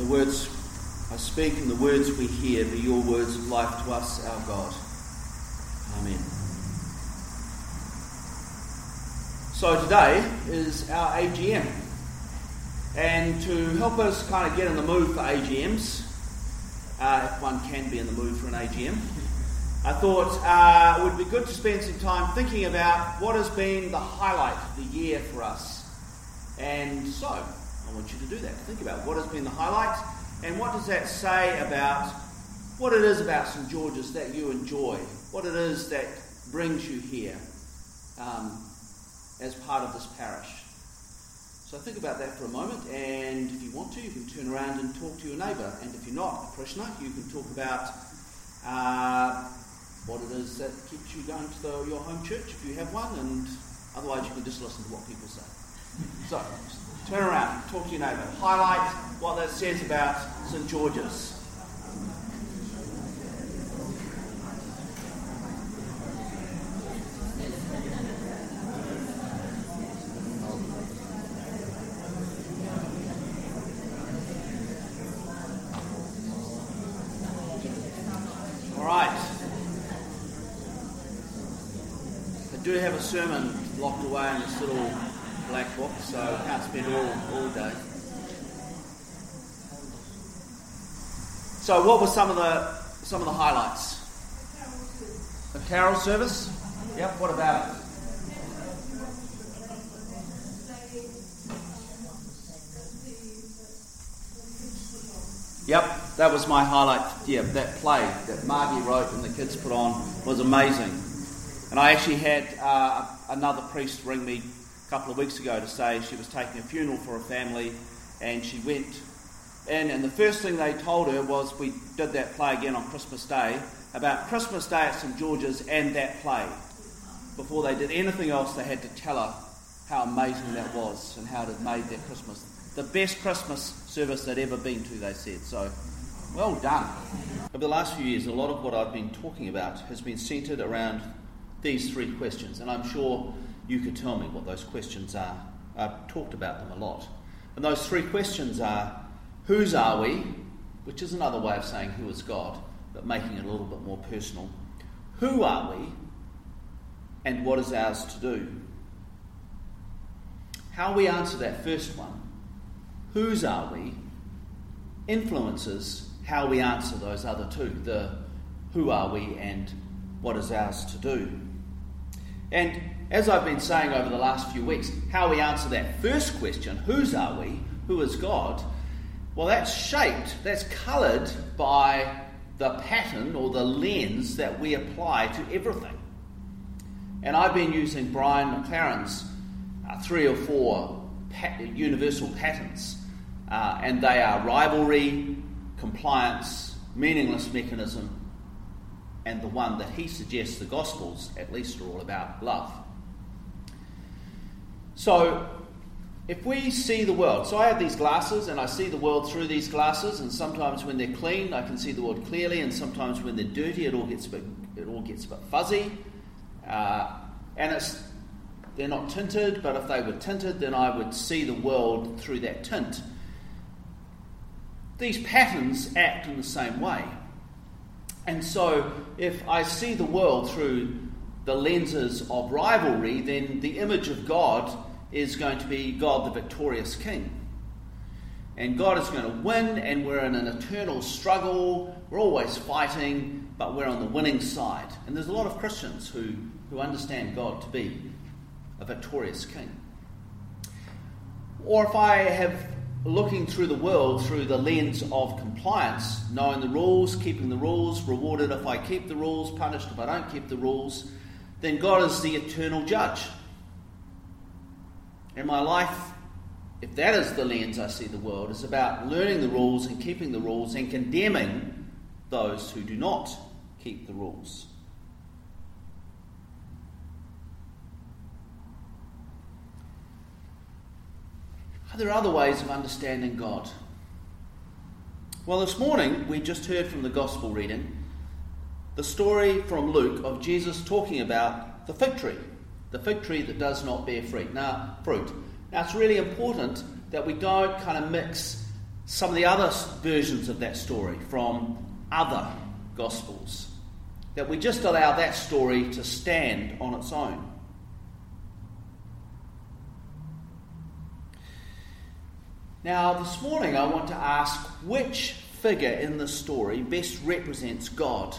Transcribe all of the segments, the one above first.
the words I speak and the words we hear be your words of life to us, our God. Amen. So today is our AGM. And to help us kind of get in the mood for AGMs, uh, if one can be in the mood for an AGM, I thought uh, it would be good to spend some time thinking about what has been the highlight of the year for us. And so, I want you to do that. Think about what has been the highlights and what does that say about what it is about St George's that you enjoy, what it is that brings you here um, as part of this parish. So think about that for a moment, and if you want to, you can turn around and talk to your neighbour. And if you're not a parishioner, you can talk about uh, what it is that keeps you going to the, your home church if you have one, and otherwise you can just listen to what people say. So, turn around, talk to your neighbour, highlight what that says about St George's. All right. I do have a sermon locked away in this little black book, so I can't spend all, all day. So, what were some of the some of the highlights? The carol service. Yep. What about it? Yep, that was my highlight. Yeah, that play that Margie wrote and the kids put on was amazing. And I actually had uh, another priest ring me a couple of weeks ago to say she was taking a funeral for a family and she went in, and the first thing they told her was we did that play again on Christmas Day about Christmas Day at St George's and that play. Before they did anything else, they had to tell her how amazing that was and how it had made their Christmas the best Christmas service they'd ever been to, they said. So, well done. Over the last few years, a lot of what I've been talking about has been centred around these three questions, and I'm sure you could tell me what those questions are. I've talked about them a lot. And those three questions are whose are we, which is another way of saying who is God, but making it a little bit more personal. Who are we, and what is ours to do? How we answer that first one whose are we, influences how we answer those other two the who are we and what is ours to do. And as I've been saying over the last few weeks, how we answer that first question, whose are we, who is God, well, that's shaped, that's coloured by the pattern or the lens that we apply to everything. And I've been using Brian McLaren's uh, three or four pat- universal patterns uh, and they are rivalry, compliance, meaningless mechanism, and the one that he suggests the Gospels at least are all about love. So, if we see the world, so I have these glasses and I see the world through these glasses, and sometimes when they're clean, I can see the world clearly, and sometimes when they're dirty, it all gets a bit, it all gets a bit fuzzy. Uh, and it's, they're not tinted, but if they were tinted, then I would see the world through that tint. These patterns act in the same way. And so, if I see the world through the lenses of rivalry, then the image of God is going to be God the victorious King. And God is going to win, and we're in an eternal struggle. We're always fighting, but we're on the winning side. And there's a lot of Christians who, who understand God to be a victorious King. Or if I have looking through the world through the lens of compliance, knowing the rules, keeping the rules, rewarded if I keep the rules, punished if I don't keep the rules, then God is the eternal judge. And my life, if that is the lens I see the world, is about learning the rules and keeping the rules and condemning those who do not keep the rules. Are there other ways of understanding God? Well, this morning we just heard from the Gospel reading the story from Luke of Jesus talking about the fig tree, the fig tree that does not bear fruit. Now, fruit. Now, it's really important that we don't kind of mix some of the other versions of that story from other Gospels. That we just allow that story to stand on its own. Now, this morning I want to ask which figure in the story best represents God.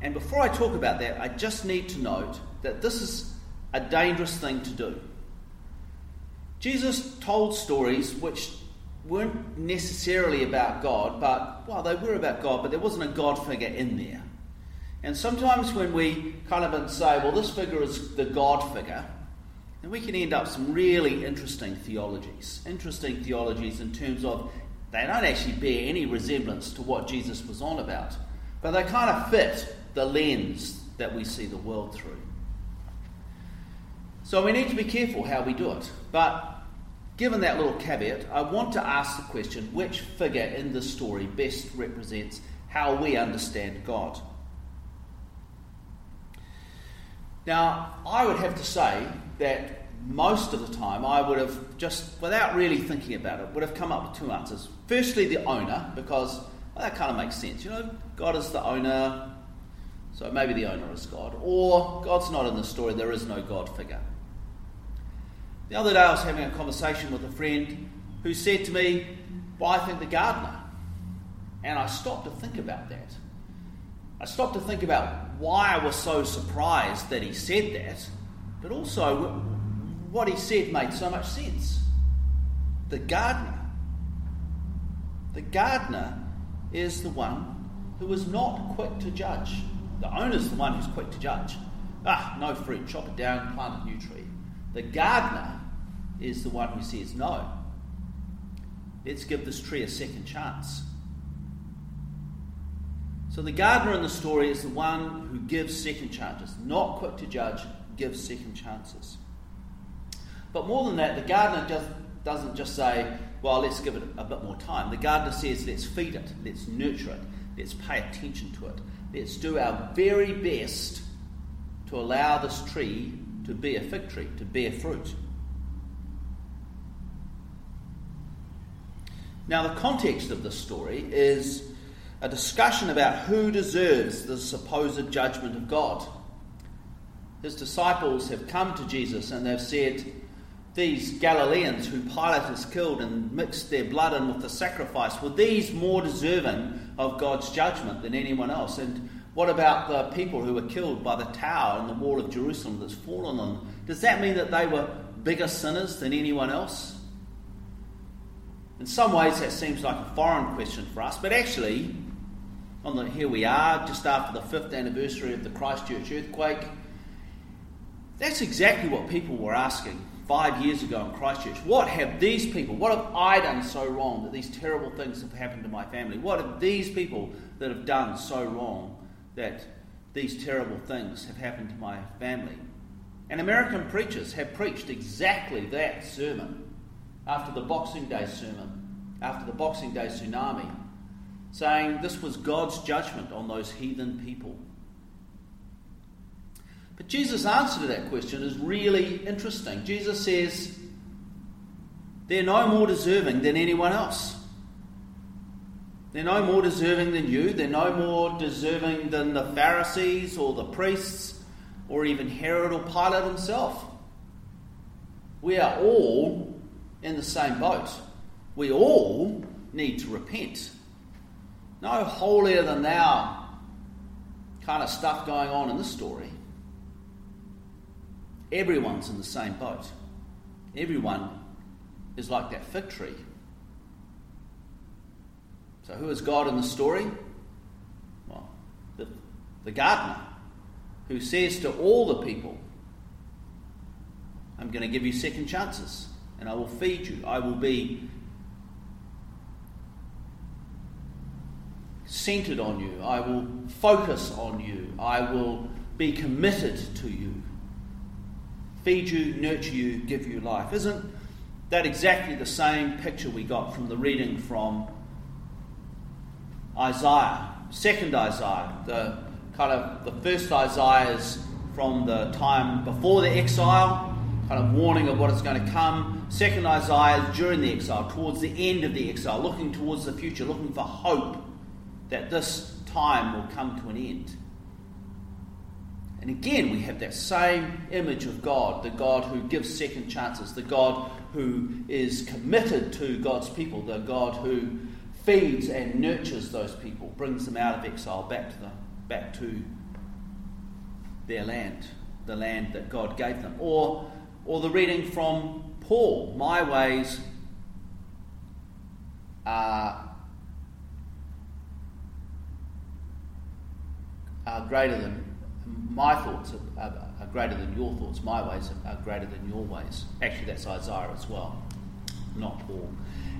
And before I talk about that, I just need to note that this is a dangerous thing to do. Jesus told stories which weren't necessarily about God, but, well, they were about God, but there wasn't a God figure in there. And sometimes when we kind of say, well, this figure is the God figure, then we can end up some really interesting theologies. Interesting theologies in terms of they don't actually bear any resemblance to what Jesus was on about, but they kind of fit the lens that we see the world through. So we need to be careful how we do it. But given that little caveat, I want to ask the question which figure in this story best represents how we understand God? Now, I would have to say that most of the time I would have just, without really thinking about it, would have come up with two answers. Firstly, the owner, because well, that kind of makes sense. You know, God is the owner, so maybe the owner is God. Or God's not in the story, there is no God figure. The other day I was having a conversation with a friend who said to me, Well, I think the gardener. And I stopped to think about that. I stopped to think about why I was so surprised that he said that, but also what he said made so much sense. The gardener. The gardener is the one who is not quick to judge. The owner's the one who's quick to judge. Ah, no fruit, chop it down, plant a new tree. The gardener is the one who says, no, let's give this tree a second chance. So the gardener in the story is the one who gives second chances, not quick to judge, gives second chances. But more than that, the gardener just doesn't just say, well, let's give it a bit more time. The gardener says, let's feed it, let's nurture it, let's pay attention to it, let's do our very best to allow this tree to be a fig tree, to bear fruit. Now, the context of this story is a discussion about who deserves the supposed judgment of God. His disciples have come to Jesus and they've said, These Galileans who Pilate has killed and mixed their blood in with the sacrifice, were these more deserving of God's judgment than anyone else? And what about the people who were killed by the tower and the wall of Jerusalem that's fallen on them? Does that mean that they were bigger sinners than anyone else? In some ways, that seems like a foreign question for us, but actually, on the, here we are, just after the fifth anniversary of the Christchurch earthquake. That's exactly what people were asking five years ago in Christchurch. What have these people, what have I done so wrong that these terrible things have happened to my family? What have these people that have done so wrong that these terrible things have happened to my family. And American preachers have preached exactly that sermon after the Boxing Day sermon, after the Boxing Day tsunami, saying this was God's judgment on those heathen people. But Jesus' answer to that question is really interesting. Jesus says, They're no more deserving than anyone else. They're no more deserving than you. They're no more deserving than the Pharisees or the priests or even Herod or Pilate himself. We are all in the same boat. We all need to repent. No holier than thou kind of stuff going on in this story. Everyone's in the same boat. Everyone is like that fig tree so, who is God in the story? Well, the, the gardener who says to all the people, I'm going to give you second chances and I will feed you. I will be centered on you. I will focus on you. I will be committed to you. Feed you, nurture you, give you life. Isn't that exactly the same picture we got from the reading from Isaiah, second Isaiah, the kind of the first Isaiah is from the time before the exile, kind of warning of what is going to come. Second Isaiah during the exile, towards the end of the exile, looking towards the future, looking for hope that this time will come to an end. And again, we have that same image of God the God who gives second chances, the God who is committed to God's people, the God who feeds and nurtures those people, brings them out of exile back to, the, back to their land, the land that God gave them. Or, or the reading from Paul My ways are, are greater than my thoughts are, are, are, greater than your thoughts. My ways are, are, greater than your ways. Actually, that's Isaiah as well, not Paul.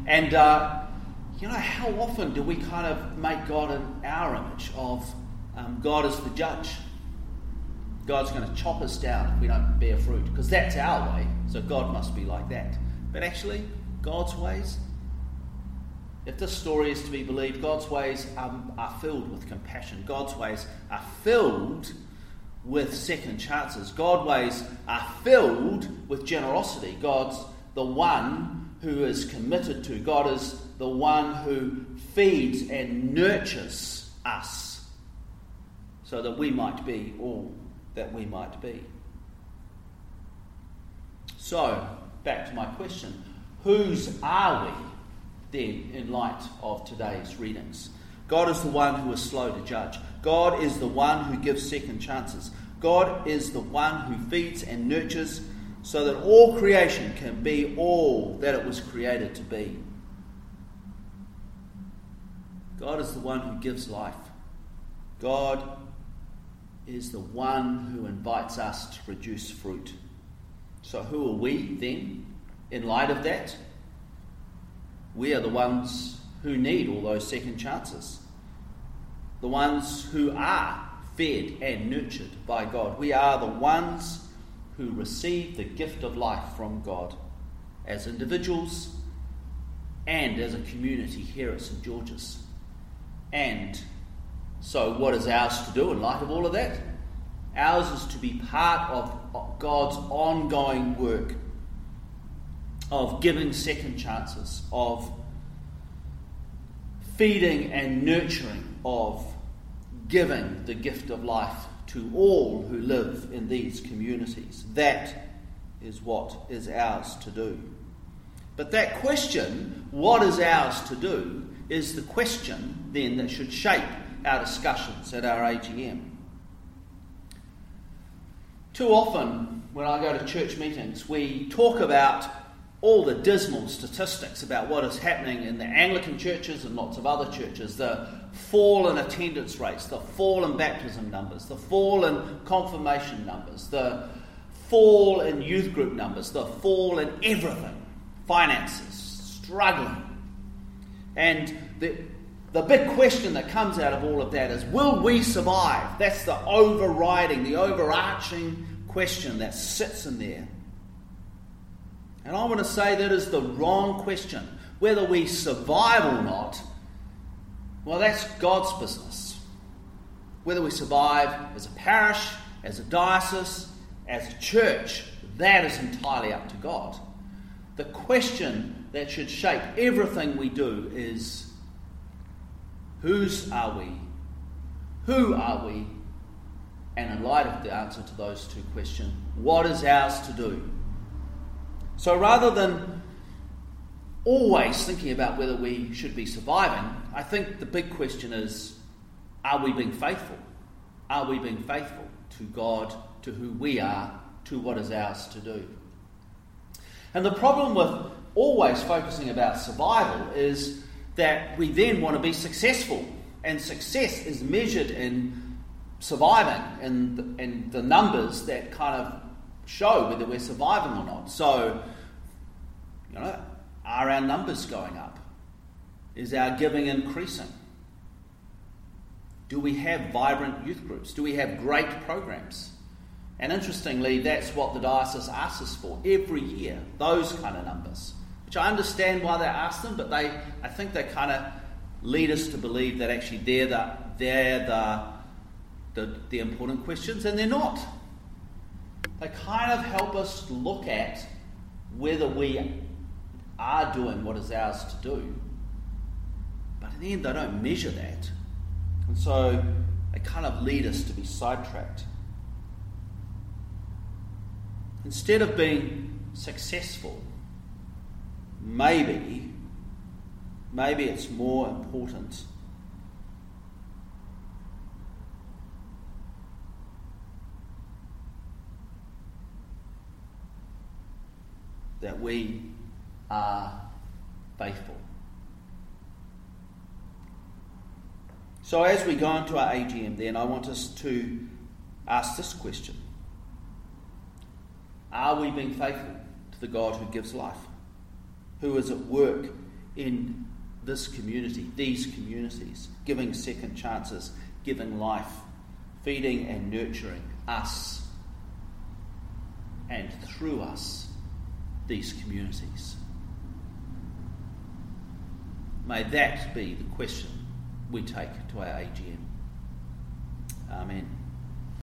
And uh, you know, how often do we kind of make God in our image of um, God as the judge? God's going to chop us down if we don't bear fruit, because that's our way. So God must be like that. But actually, God's ways, if this story is to be believed, God's ways are, are filled with compassion. God's ways are filled with second chances. God's ways are filled with generosity. God's the one who is committed to. God is the one who feeds and nurtures us so that we might be all that we might be. So, back to my question whose are we then in light of today's readings? God is the one who is slow to judge. God is the one who gives second chances. God is the one who feeds and nurtures so that all creation can be all that it was created to be. God is the one who gives life. God is the one who invites us to produce fruit. So, who are we then in light of that? We are the ones who need all those second chances, the ones who are fed and nurtured by God. We are the ones who receive the gift of life from God as individuals and as a community here at St George's. And so, what is ours to do in light of all of that? Ours is to be part of God's ongoing work of giving second chances, of feeding and nurturing, of giving the gift of life to all who live in these communities. That is what is ours to do. But that question, what is ours to do, is the question then that should shape our discussions at our AGM. Too often, when I go to church meetings, we talk about all the dismal statistics about what is happening in the Anglican churches and lots of other churches the fall in attendance rates, the fall in baptism numbers, the fall in confirmation numbers, the fall in youth group numbers, the fall in everything, finances, struggling. And the, the big question that comes out of all of that is will we survive? That's the overriding, the overarching question that sits in there. And I want to say that is the wrong question. Whether we survive or not, well, that's God's business. Whether we survive as a parish, as a diocese, as a church, that is entirely up to God. The question that should shape everything we do is whose are we? Who are we? And in light of the answer to those two questions, what is ours to do? So rather than always thinking about whether we should be surviving, I think the big question is are we being faithful? Are we being faithful to God, to who we are, to what is ours to do? And the problem with always focusing about survival is that we then want to be successful. And success is measured in surviving and the, and the numbers that kind of show whether we're surviving or not. So, you know, are our numbers going up? Is our giving increasing? Do we have vibrant youth groups? Do we have great programs? And interestingly, that's what the diocese asks us for every year, those kind of numbers. Which I understand why they ask them, but they I think they kind of lead us to believe that actually they're the they're the the, the important questions, and they're not. They kind of help us look at whether we are doing what is ours to do. But in the end, they don't measure that. And so they kind of lead us to be sidetracked. Instead of being successful, maybe, maybe it's more important that we are faithful. So, as we go into our AGM, then I want us to ask this question Are we being faithful to the God who gives life, who is at work in this community, these communities, giving second chances, giving life, feeding and nurturing us, and through us, these communities? May that be the question we take to our AGM.